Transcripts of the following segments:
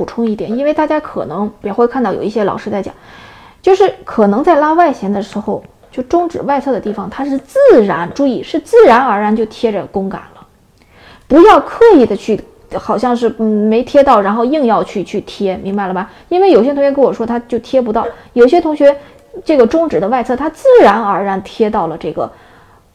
补充一点，因为大家可能也会看到有一些老师在讲，就是可能在拉外弦的时候，就中指外侧的地方，它是自然，注意是自然而然就贴着弓杆了，不要刻意的去，好像是嗯没贴到，然后硬要去去贴，明白了吧？因为有些同学跟我说他就贴不到，有些同学这个中指的外侧，它自然而然贴到了这个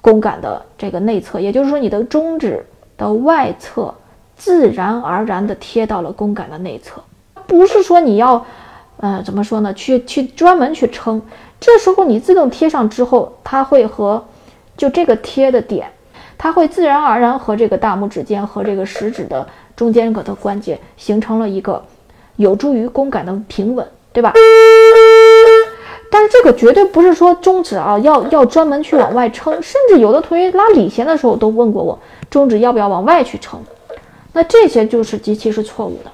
弓杆的这个内侧，也就是说你的中指的外侧。自然而然地贴到了弓杆的内侧，不是说你要，呃，怎么说呢？去去专门去撑，这时候你自动贴上之后，它会和就这个贴的点，它会自然而然和这个大拇指尖和这个食指的中间个的关节形成了一个有助于弓杆的平稳，对吧？但是这个绝对不是说中指啊要要专门去往外撑，甚至有的同学拉里弦的时候都问过我，中指要不要往外去撑？那这些就是极其是错误的。